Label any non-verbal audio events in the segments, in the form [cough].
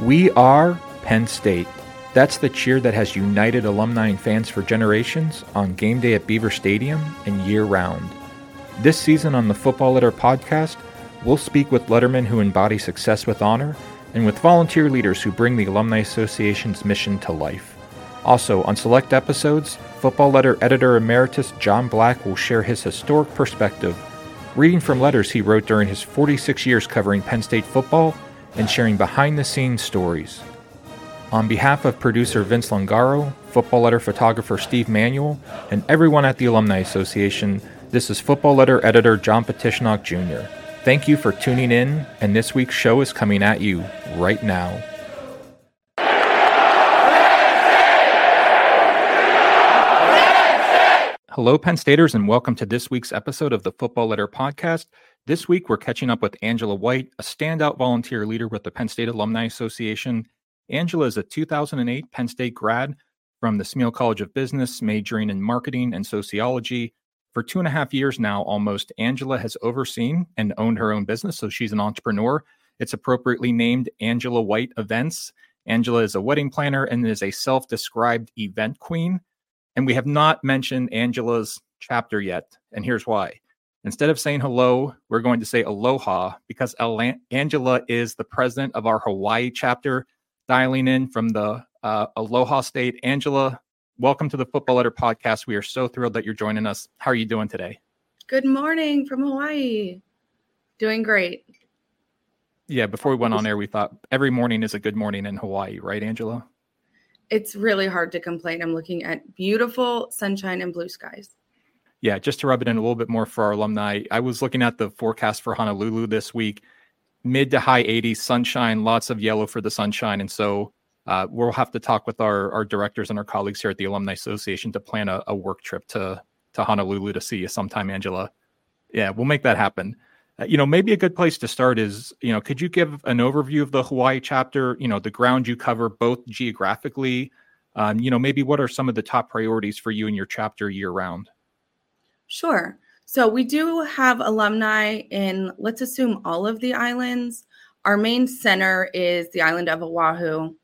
We are Penn State. That's the cheer that has united alumni and fans for generations on game day at Beaver Stadium and year round. This season on the Football Letter podcast, we'll speak with lettermen who embody success with honor and with volunteer leaders who bring the Alumni Association's mission to life. Also, on select episodes, Football Letter editor emeritus John Black will share his historic perspective, reading from letters he wrote during his 46 years covering Penn State football and sharing behind the scenes stories. On behalf of producer Vince Longaro, football letter photographer Steve Manuel, and everyone at the Alumni Association, this is football letter editor John Patishnock Jr. Thank you for tuning in, and this week's show is coming at you right now. Hello, Penn Staters, and welcome to this week's episode of the Football Letter Podcast. This week, we're catching up with Angela White, a standout volunteer leader with the Penn State Alumni Association. Angela is a 2008 Penn State grad from the Smeal College of Business, majoring in marketing and sociology. For two and a half years now, almost, Angela has overseen and owned her own business. So she's an entrepreneur. It's appropriately named Angela White Events. Angela is a wedding planner and is a self described event queen. And we have not mentioned Angela's chapter yet. And here's why. Instead of saying hello, we're going to say aloha because Angela is the president of our Hawaii chapter, dialing in from the uh, Aloha State. Angela, welcome to the Football Letter podcast. We are so thrilled that you're joining us. How are you doing today? Good morning from Hawaii. Doing great. Yeah, before we went on air, we thought every morning is a good morning in Hawaii, right, Angela? It's really hard to complain. I'm looking at beautiful sunshine and blue skies yeah, just to rub it in a little bit more for our alumni, I was looking at the forecast for Honolulu this week, mid to high 80s, sunshine, lots of yellow for the sunshine. And so uh, we'll have to talk with our, our directors and our colleagues here at the Alumni Association to plan a, a work trip to, to Honolulu to see you sometime, Angela. Yeah, we'll make that happen. Uh, you know, maybe a good place to start is, you know, could you give an overview of the Hawaii chapter, you know, the ground you cover both geographically, um, you know, maybe what are some of the top priorities for you and your chapter year round? Sure. So we do have alumni in, let's assume, all of the islands. Our main center is the island of Oahu.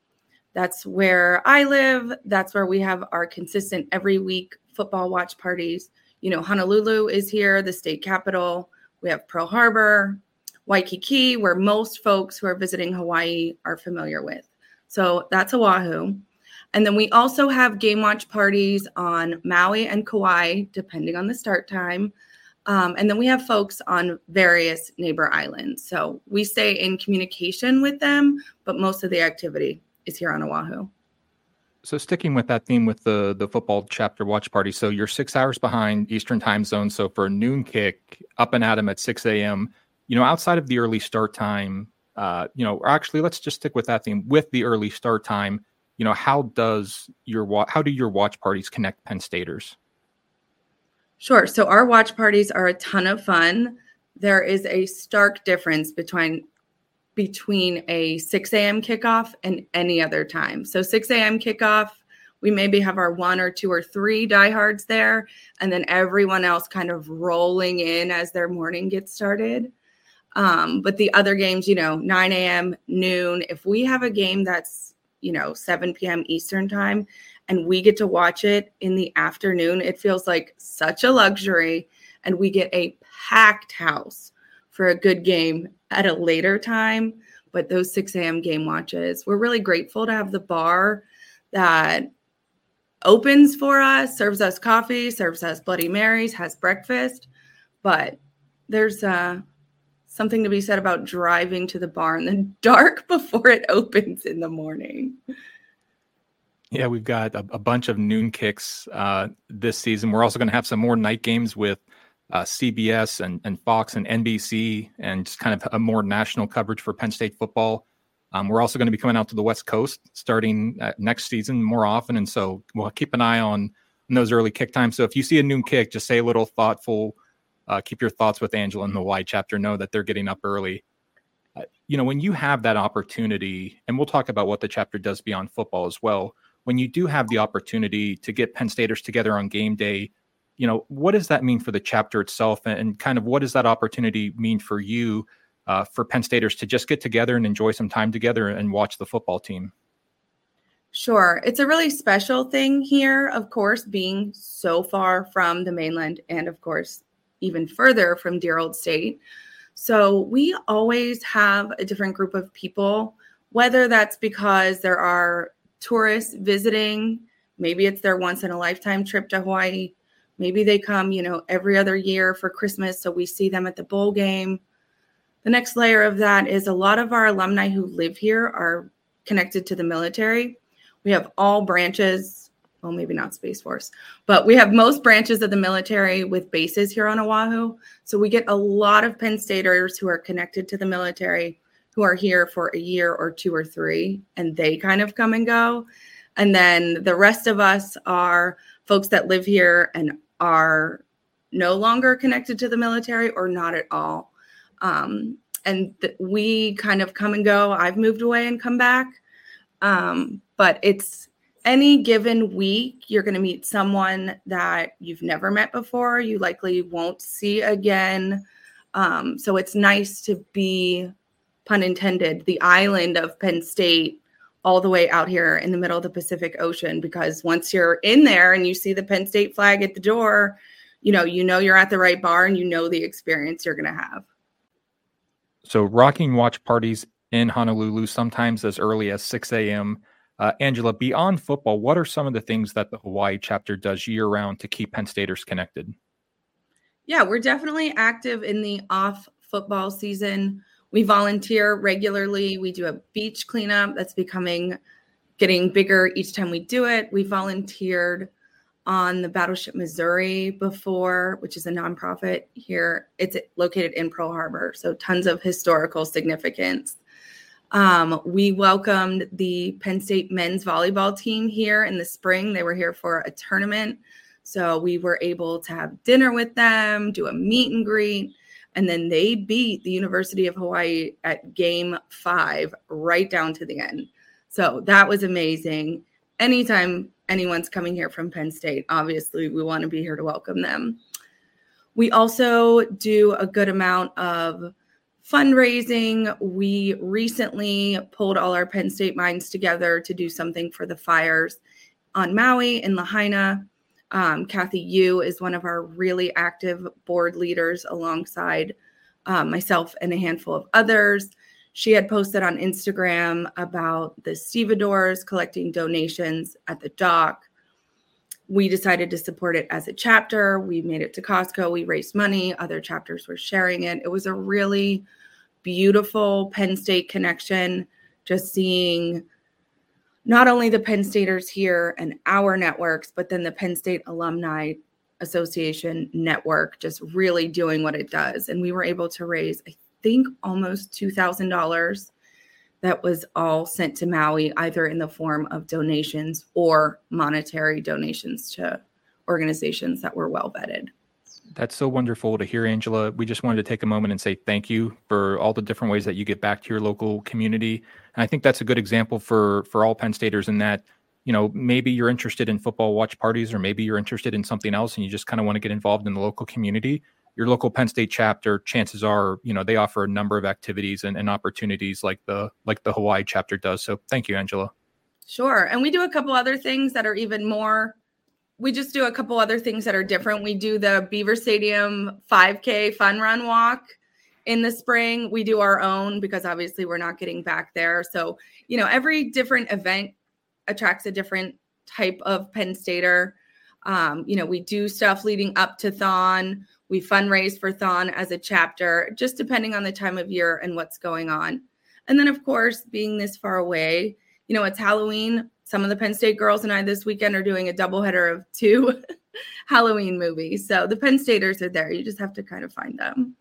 That's where I live. That's where we have our consistent every week football watch parties. You know, Honolulu is here, the state capital. We have Pearl Harbor, Waikiki, where most folks who are visiting Hawaii are familiar with. So that's Oahu. And then we also have game watch parties on Maui and Kauai, depending on the start time. Um, and then we have folks on various neighbor islands. So we stay in communication with them, but most of the activity is here on Oahu. So sticking with that theme with the the football chapter watch party. So you're six hours behind Eastern time zone. So for a noon kick, up and at 'em at 6 a.m. You know, outside of the early start time, uh, you know, actually let's just stick with that theme with the early start time you know how does your how do your watch parties connect penn staters sure so our watch parties are a ton of fun there is a stark difference between between a 6 a.m kickoff and any other time. So 6 a.m kickoff we maybe have our one or two or three diehards there and then everyone else kind of rolling in as their morning gets started. Um, but the other games you know 9 a.m noon if we have a game that's you know 7 p.m eastern time and we get to watch it in the afternoon it feels like such a luxury and we get a packed house for a good game at a later time but those 6 a.m game watches we're really grateful to have the bar that opens for us serves us coffee serves us bloody marys has breakfast but there's uh something to be said about driving to the bar in the [laughs] dark before it opens in the morning. Yeah, we've got a, a bunch of noon kicks uh, this season. We're also going to have some more night games with uh, CBS and, and Fox and NBC and just kind of a more national coverage for Penn State football. Um, we're also going to be coming out to the West Coast starting uh, next season more often. And so we'll keep an eye on, on those early kick times. So if you see a noon kick, just say a little thoughtful uh, keep your thoughts with Angela in the Y chapter. Know that they're getting up early. Uh, you know, when you have that opportunity, and we'll talk about what the chapter does beyond football as well. When you do have the opportunity to get Penn Staters together on game day, you know, what does that mean for the chapter itself, and, kind of what does that opportunity mean for you uh, for Penn Staters to just get together and enjoy some time together and watch the football team? Sure. It's a really special thing here, of course, being so far from the mainland and, of course, even further from dear old state. So we always have a different group of people, whether that's because there are tourists visiting, maybe it's their once in a lifetime trip to Hawaii. Maybe they come, you know, every other year for Christmas. So we see them at the bowl game. The next layer of that is a lot of our alumni who live here are connected to the military. We have all branches, well, maybe not Space Force, but we have most branches of the military with bases here on Oahu. So we get a lot of Penn Staters who are connected to the military who are here for a year or two or three, and they kind of come and go. And then the rest of us are folks that live here and are no longer connected to the military or not at all. Um, and th- we kind of come and go. I've moved away and come back. Um, but it's any given week, you're going to meet someone that you've never met before, you likely won't see again. Um, so it's nice to be, pun intended, the island of Penn State all the way out here in the middle of the Pacific Ocean because once you're in there and you see the Penn State flag at the door, you know, you know you're at the right bar and you know the experience you're going to have. So, rocking watch parties in Honolulu sometimes as early as 6 a.m. Uh, Angela, beyond football, what are some of the things that the Hawaii chapter does year round to keep Penn Staters connected? Yeah, we're definitely active in the off football season. We volunteer regularly. We do a beach cleanup that's becoming getting bigger each time we do it. We volunteered on the Battleship Missouri before, which is a nonprofit here. It's located in Pearl Harbor, so tons of historical significance. Um, we welcomed the Penn State men's volleyball team here in the spring. They were here for a tournament. So we were able to have dinner with them, do a meet and greet, and then they beat the University of Hawaii at game five, right down to the end. So that was amazing. Anytime anyone's coming here from Penn State, obviously we want to be here to welcome them. We also do a good amount of fundraising. We recently pulled all our Penn State minds together to do something for the fires on Maui in Lahaina. Um, Kathy Yu is one of our really active board leaders alongside um, myself and a handful of others. She had posted on Instagram about the stevedores collecting donations at the dock. We decided to support it as a chapter. We made it to Costco. We raised money. Other chapters were sharing it. It was a really beautiful Penn State connection, just seeing not only the Penn Staters here and our networks, but then the Penn State Alumni Association network just really doing what it does. And we were able to raise, I think, almost $2,000 that was all sent to Maui, either in the form of donations or monetary donations to organizations that were well vetted. That's so wonderful to hear, Angela. We just wanted to take a moment and say thank you for all the different ways that you get back to your local community. And I think that's a good example for for all Penn Staters in that, you know, maybe you're interested in football watch parties, or maybe you're interested in something else, and you just kind of want to get involved in the local community. Your local Penn State chapter, chances are, you know, they offer a number of activities and, and opportunities like the like the Hawaii chapter does. So thank you, Angela. Sure. And we do a couple other things that are even more we just do a couple other things that are different. We do the Beaver Stadium 5K fun run walk in the spring. We do our own because obviously we're not getting back there. So, you know, every different event attracts a different type of Penn Stater. Um, you know, we do stuff leading up to Thon. We fundraise for Thon as a chapter, just depending on the time of year and what's going on. And then, of course, being this far away, you know, it's Halloween some of the Penn State girls and I this weekend are doing a doubleheader of two [laughs] Halloween movies. So the Penn Staters are there. You just have to kind of find them.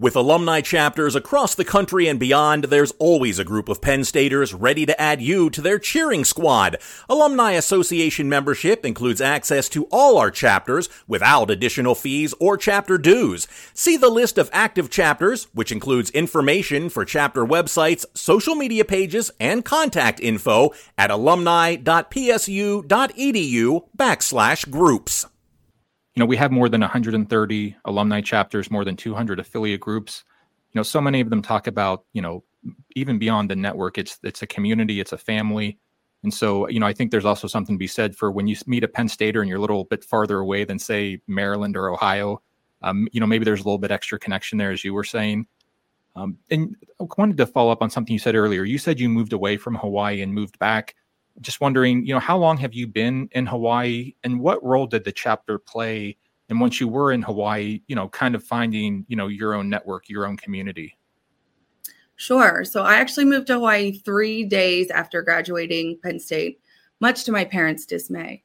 With alumni chapters across the country and beyond, there's always a group of Penn Staters ready to add you to their cheering squad. Alumni Association membership includes access to all our chapters without additional fees or chapter dues. See the list of active chapters, which includes information for chapter websites, social media pages, and contact info at alumni.psu.edu backslash groups you know, we have more than 130 alumni chapters, more than 200 affiliate groups. you know, so many of them talk about, you know, even beyond the network, it's it's a community, it's a family. And so, you know, I think there's also something to be said for when you meet a Penn Stater and you're a little bit farther away than, say, Maryland or Ohio. Um, you know, maybe there's a little bit extra connection there, as you were saying. Um, and I wanted to follow up on something you said earlier. You said you moved away from Hawaii and moved back. Just wondering, you know, how long have you been in Hawaii, and what role did the chapter play? And once you were in Hawaii, you know, kind of finding, you know, your own network, your own community. Sure. So I actually moved to Hawaii three days after graduating Penn State, much to my parents' dismay.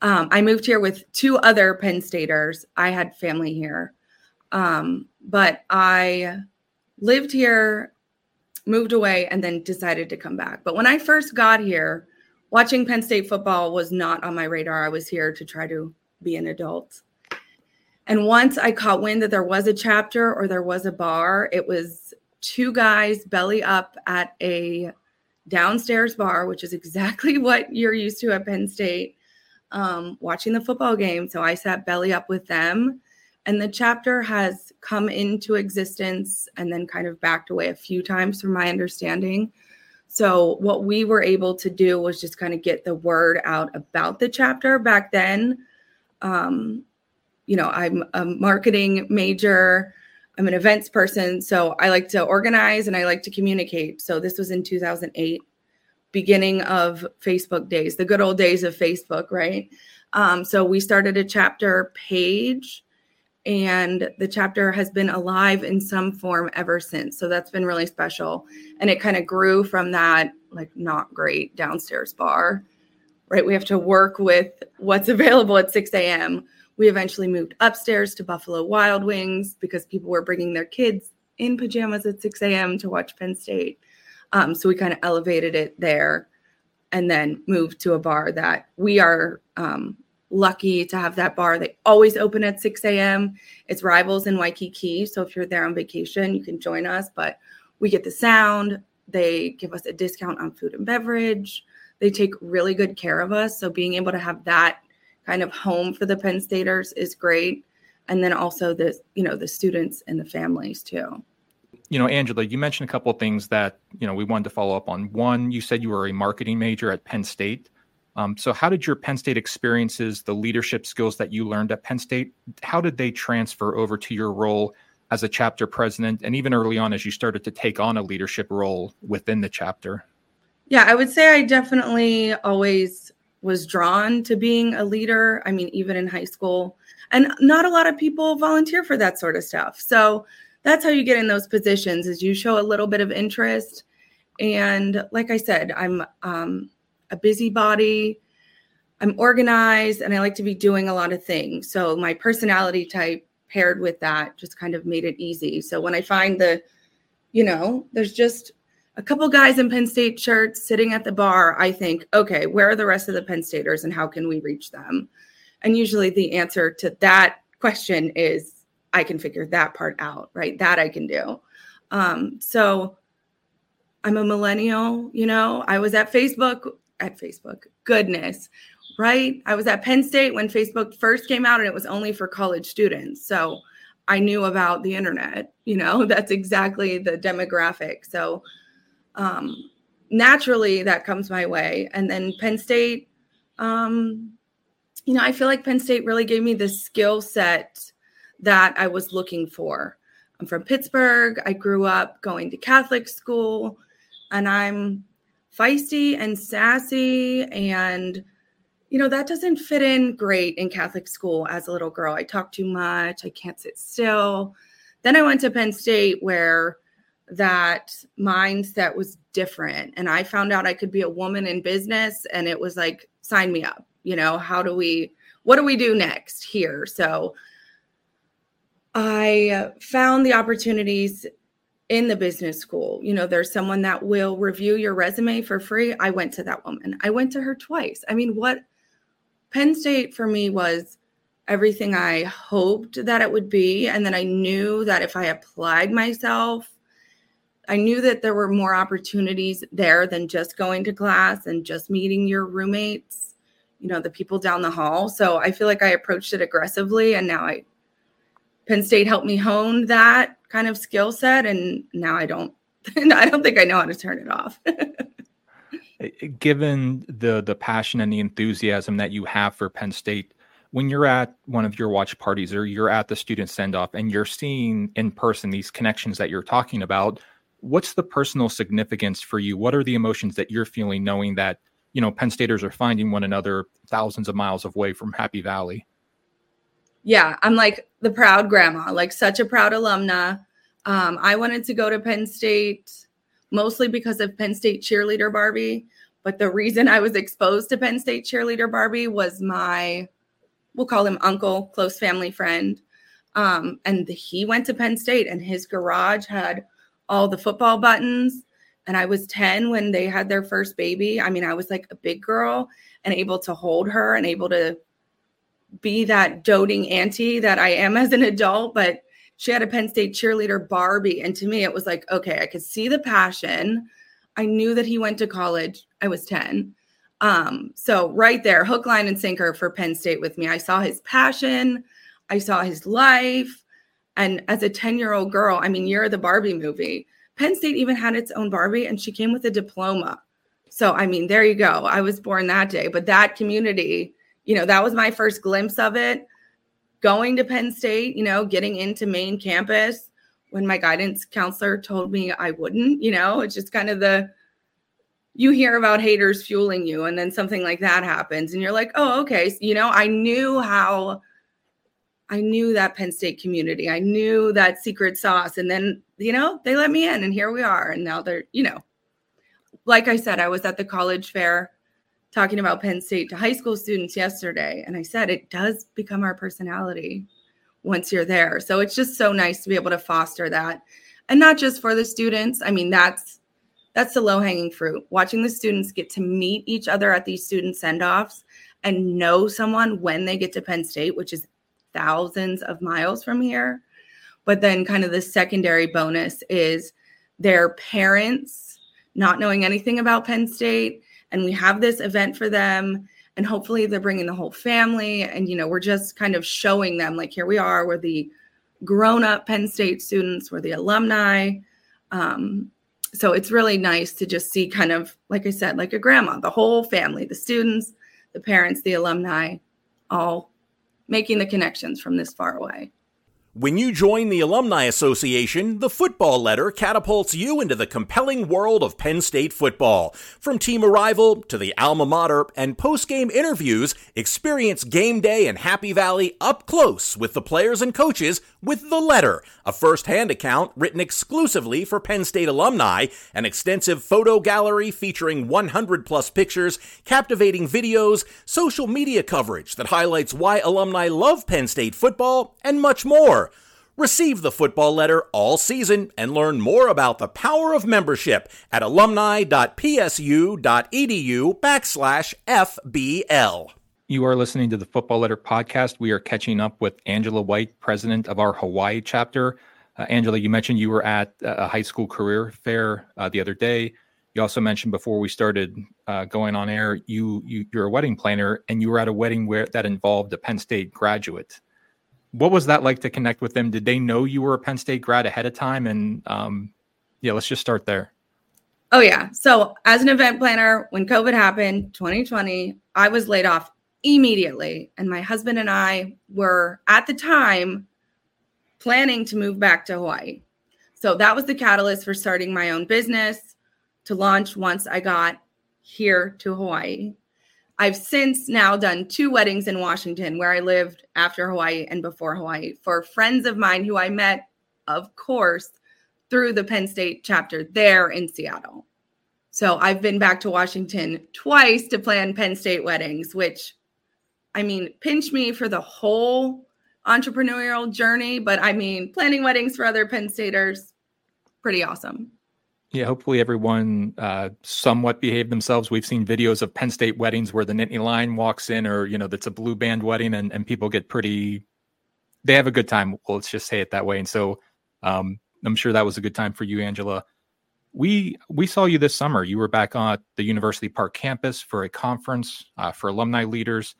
Um, I moved here with two other Penn Staters. I had family here. Um, but I lived here, moved away, and then decided to come back. But when I first got here, watching Penn State football was not on my radar. I was here to try to be an adult. And once I caught wind that there was a chapter or there was a bar, it was two guys belly up at a downstairs bar, which is exactly [laughs] what you're used to at Penn State, um, watching the football game. So I sat belly up with them. And the chapter has come into existence and then kind of backed away a few times, from my understanding. So, what we were able to do was just kind of get the word out about the chapter back then. Um, you know, I'm a marketing major. I'm an events person, so I like to organize and I like to communicate. So this was in 2008, beginning of Facebook days, the good old days of Facebook, right? Um, so we started a chapter page, and the chapter has been alive in some form ever since. So that's been really special, and it kind of grew from that like not great downstairs bar, right? We have to work with what's [laughs] available at 6 a.m we eventually moved upstairs to Buffalo Wild Wings because people were bringing their kids in pajamas at 6 a.m. to watch Penn State. Um, so we kind of elevated it there and then moved to a bar that we are um, lucky to have that bar. They always open at 6 a.m. It's Rivals in Waikiki. So if you're there on vacation, you can join us. But we get the sound. They give us a discount on food and beverage. They take really good care of us. So being able to have that kind of home for the Penn Staters is great. And then also the, you know, the students and the families too. You know, Angela, you mentioned a couple of things that, you know, we wanted to follow up on. One, you said you were a marketing major at Penn State. Um, so how did your Penn State experiences, the leadership skills that you learned at Penn State, how did they transfer over to your role as a chapter president and even early on as you started to take on a leadership role within the chapter? Yeah, I would say I definitely always was drawn to being a leader. I mean, even in high school, and not a lot of people volunteer for that sort of stuff. So that's how you get in those positions is you show a little bit of interest. And like I said, I'm um, a busybody. I'm organized and I like to be doing a lot of things. So my personality type paired with that just kind of made it easy. So when I find the, you know, there's just a couple guys in Penn State shirts sitting at the bar, I think, okay, where are the rest of the Penn Staters and how can we reach them? And usually the answer to that question is I can figure that part out, right? That I can do. Um, so I'm a millennial, you know, I was at Facebook, at Facebook, goodness, right? I was at Penn State when Facebook first came out and it was only for college students. So I knew about the internet, you know, [laughs] that's exactly the demographic. So um, naturally that comes my way. And then Penn State, um, you know, I feel like Penn State really gave me the skill set that I was looking for. I'm from Pittsburgh. I grew up going to Catholic school, and I'm feisty and sassy. And, you know, that doesn't fit in great in Catholic school as a little girl. I talk too much, I can't sit still. Then I went to Penn State where that mindset was different and i found out i could be a woman in business and it was like sign me up you know how do we what do we do next here so i found the opportunities in the business school. You know there's someone that will review your resume for free. I went to that woman. I went to her twice. I mean what penn state for me was everything i hoped that it would be and then i knew that if i applied myself I knew that there were more opportunities there than just going to class and just meeting your roommates, you know, the people down the hall. So I feel like I approached it aggressively and now I Penn State helped me hone that kind of skill set and now I don't [laughs] I don't think I know how to turn it off. [laughs] Eh, eh, given the the passion and the enthusiasm that you have for Penn State, when you're at one of your watch parties or you're at the student send off and you're seeing in person these connections that you're talking about, what's the personal significance for you? What are the emotions that you're feeling knowing that, you know, Penn Staters are finding one another thousands of miles away from Happy Valley? Yeah, I'm like the proud grandma, like such a proud alumna. Um, I wanted to go to Penn State mostly because of Penn State cheerleader Barbie. But the reason I was exposed to Penn State cheerleader Barbie was my we'll call him uncle, close family friend. Um, and he went to Penn State, and his garage had all the football buttons. And I was 10 when they had their first baby. I mean, I was like a big girl and able to hold her and able to be that doting auntie that I am as an adult. But she had a Penn State cheerleader Barbie. And to me, it was like, okay, I could see the passion. I knew that he went to college. I was 10. Um, so right there, hook, line, and sinker for Penn State with me. I saw his passion, I saw his life. And as a 10 year old girl, I mean, you're the Barbie movie. Penn State even had its own Barbie and she came with a diploma. So, I mean, there you go. I was born that day, but that community, you know, that was my first glimpse of it. Going to Penn State, you know, getting into main campus when my guidance counselor told me I wouldn't, you know, it's just kind of the, you hear about haters fueling you and then something like that happens and you're like oh okay. So, you know i knew how i knew that penn state community. I knew that secret sauce and then you know they let me in and here we are and now they're you know. Like i said i was at the college fair talking about penn state to high school students yesterday and i said it does become our personality once you're there so it's just so nice to be able to foster that and not just for the students i mean that's that's the low hanging fruit. Watching the students get to meet each other at these student send offs and know someone when they get to Penn State, which is thousands of miles from here. But then, kind of the secondary bonus is their parents not knowing anything about Penn State. And we have this event for them. And hopefully, they're bringing the whole family. And, you know, we're just kind of showing them, like, here we are, we're the grown up Penn State students, we're the alumni. Um, so it's really nice to just see kind of like i said like a grandma the whole family the students the parents the alumni all making the connections from this far away when you join the Alumni Association, the football letter catapults you into the compelling world of Penn State football. From team arrival to the alma mater and post-game interviews, experience game day in Happy Valley up close with the players and coaches with the letter, a first-hand account written exclusively for Penn State alumni, an extensive photo gallery featuring 100 plus pictures, captivating videos, social media coverage that highlights why alumni love Penn State football, and much more. Receive the football letter all season and learn more about the power of membership at alumni.psu.edu backslash FBL. You are listening to the Football Letter podcast. We are catching up with Angela White, president of our Hawaii chapter. Uh, Angela, you mentioned you were at a high school career fair uh, the other day. You also mentioned before we started uh, going on air, you, you you're a wedding planner, and you were at a wedding where that involved a Penn State graduate what was that like to connect with them? Did they know you were a Penn State grad ahead of time? And um, yeah, let's just start there. Oh, yeah. So, as an event planner, when COVID happened, 2020, I was laid off immediately. And my husband and I were at the time planning to move back to Hawaii. So, that was the catalyst for starting my own business to launch once I got here to Hawaii. I've since now done two weddings in Washington where I lived after Hawaii and before Hawaii for friends of mine who I met, of course, through the Penn State chapter there in Seattle. So I've been back to Washington twice to plan Penn State weddings, which I mean, pinch me for the whole entrepreneurial journey, but I mean, planning weddings for other Penn Staters, pretty awesome. Yeah, hopefully everyone uh, somewhat behaved themselves. We've seen videos of Penn State weddings where the Nittany Lion walks in, or you know, that's a blue band wedding, and and people get pretty. They have a good time. Well, let's just say it that way. And so, um, I'm sure that was a good time for you, Angela. We we saw you this summer. You were back on the University Park campus for a conference uh, for alumni leaders.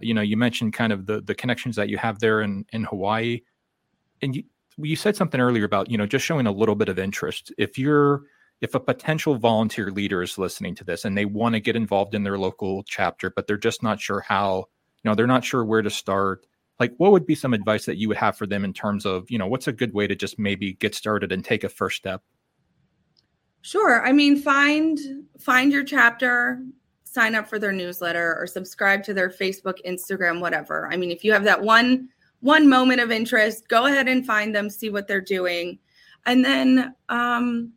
You know, you mentioned kind of the the connections that you have there in in Hawaii, and you, you said something earlier about you know just showing a little bit of interest. If you're if a potential volunteer leader is listening to this and they want to get involved in their local chapter, but they're just not sure how, you know, they're not sure where to start. Like, what would be some advice that you would have for them in terms of, you know, what's a good way to just maybe get started and take a first step? Sure. I mean, find find your chapter, sign up for their newsletter or subscribe to their Facebook, Instagram, whatever. I mean, if you have that one one moment of interest, go ahead and find them, see what they're doing. And then um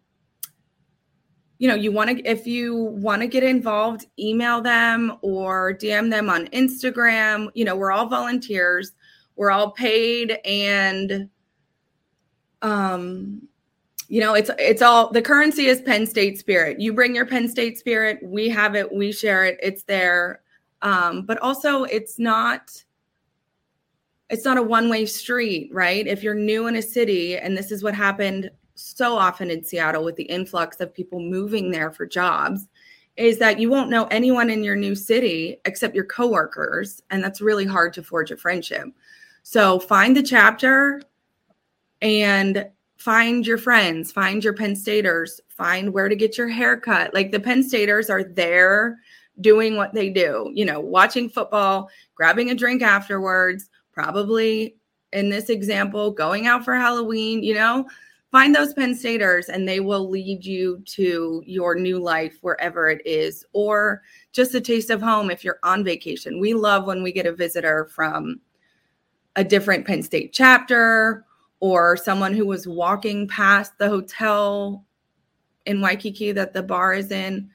you know, you want to if you want to get involved, email them or DM them on Instagram. You know, we're all volunteers. We're all paid and um you know it's it's all the currency is penn state spirit you bring your penn state spirit we have it we share it it's there um, but also it's not it's not a one-way street right if you're new in a city and this is what happened so often in seattle with the influx of people moving there for jobs is that you won't know anyone in your new city except your coworkers and that's really hard to forge a friendship so find the chapter and find your friends, find your Penn Staters, find where to get your hair cut. Like the Penn Staters are there doing what they do, you know, watching football, grabbing a drink afterwards, probably in this example, going out for Halloween, you know, find those Penn Staters and they will lead you to your new life wherever it is, or just a taste of home if you're on vacation. We love when we get a visitor from a different Penn State chapter or someone who was walking past the hotel in Waikiki that the bar is in.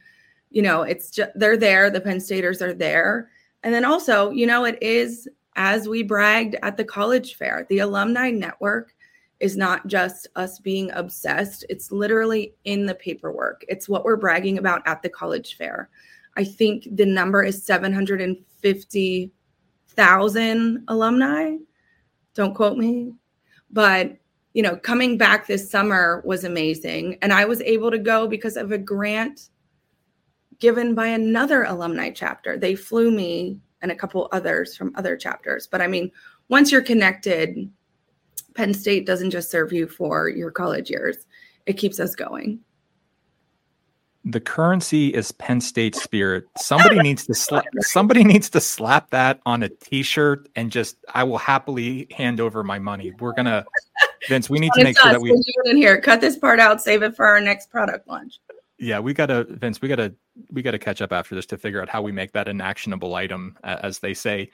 You know, it's just they're there, the Penn Staters are there. And then also, you know, it is as we bragged at the college fair, the alumni network is not just us being obsessed, it's literally in the paperwork. It's what we're bragging about at the college fair. I think the number is 750,000 alumni. Don't quote me, but, you know, coming back this summer was amazing. And I was able to go because of a grant given by another alumni chapter. They flew me and a couple others from other chapters. But I mean, once you're connected, Penn State doesn't just serve you for your college years, it keeps us going the currency is Penn State spirit. Somebody [laughs] needs to slap somebody needs to slap that on a t-shirt and just I will happily hand over my money. We're gonna Vince, we need to make sure that we in here. Cut this part out, save it for our next product launch. Yeah, we gotta Vince, we gotta we gotta catch up after this to figure out how we make that an actionable item, as they say.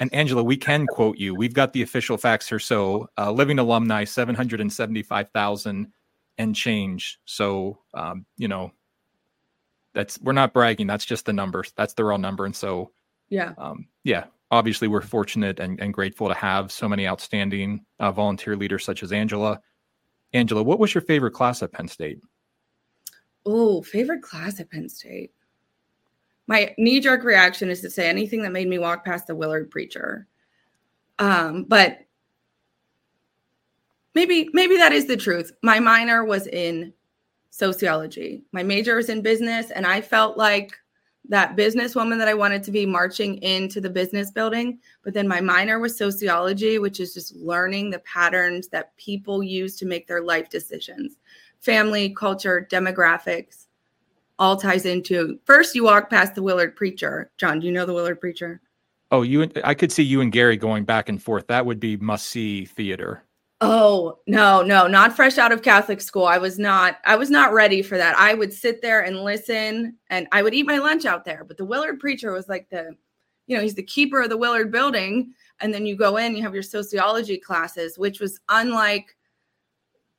And Angela, we can quote you. We've got the official facts here. So, uh, living alumni, seven hundred and seventy-five thousand and change. So, um, you know, that's we're not bragging. That's just the numbers. That's the raw number. And so, yeah, um, yeah. Obviously, we're fortunate and, and grateful to have so many outstanding uh, volunteer leaders such as Angela. Angela, what was your favorite class at Penn State? Oh, favorite class at Penn State. My knee jerk reaction is to say anything that made me walk past the Willard preacher. Um, but maybe maybe that is the truth. My minor was in sociology. My major was in business, and I felt like that businesswoman that I wanted to be marching into the business building. But then my minor was sociology, which is just learning the patterns that people use to make their life decisions family, culture, demographics. All ties into first, you walk past the Willard preacher. John, do you know the Willard preacher? Oh, you and I could see you and Gary going back and forth. That would be must see theater. Oh, no, no, not fresh out of Catholic school. I was not I was not ready for that. I would sit there and listen and I would eat my lunch out there, but the Willard preacher was like the you know, he's the keeper of the Willard building and then you go in, you have your sociology classes, which was unlike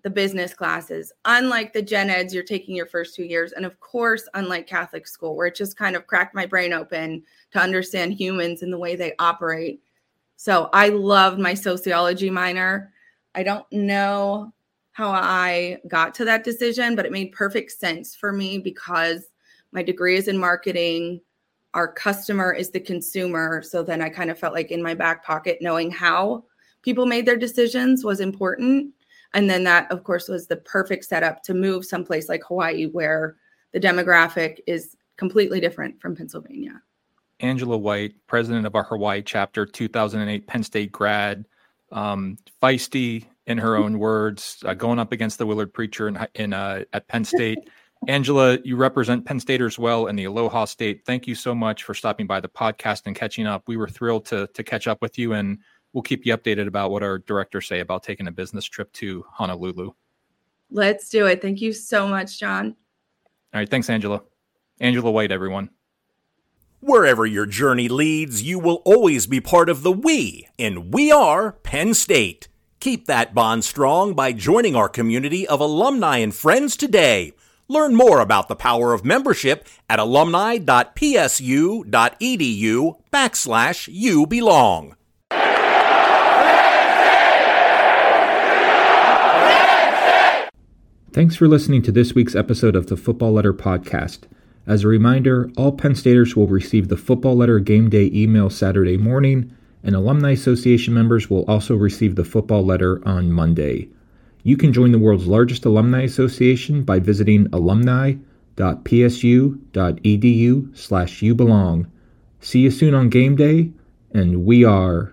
the business classes, unlike the gen eds you're taking your first 2 years and of course unlike Catholic school where it just kind of cracked my brain open to understand humans and the way they operate. So I loved my sociology minor I don't know how I got to that decision, but it made perfect sense for me because my degree is in marketing. Our customer is the consumer. So then I kind of felt like in my back pocket, knowing how people made their decisions was important. And then that, of course, was the perfect setup to move someplace like Hawaii, where the demographic is completely different from Pennsylvania. Angela White, president of our Hawaii chapter, 2008 Penn State grad, um, feisty, in her own [laughs] words, uh, going up against the Willard Preacher in, in uh, at Penn State. [laughs] Angela, you represent Penn Staters well in the Aloha State. Thank you so much for stopping by the podcast and catching up. We were thrilled to to catch up with you, and we'll keep you updated about what our directors say about taking a business trip to Honolulu. Let's do it. Thank you so much, John. All right, thanks, Angela. Angela White, everyone. Wherever your journey leads, you will always be part of the we and We Are Penn State. Keep that bond strong by joining our community of alumni and friends today. Learn more about the power of membership at alumni.psu.edu backslash you belong. Thanks for listening to this week's episode of the Football Letter Podcast. As a reminder, all Penn Staters will receive the Football Letter Game Day email Saturday morning, and Alumni Association members will also receive the Football Letter on Monday. You can join the world's largest alumni association by visiting alumni.psu.edu slash you belong. See you soon on game day, and we are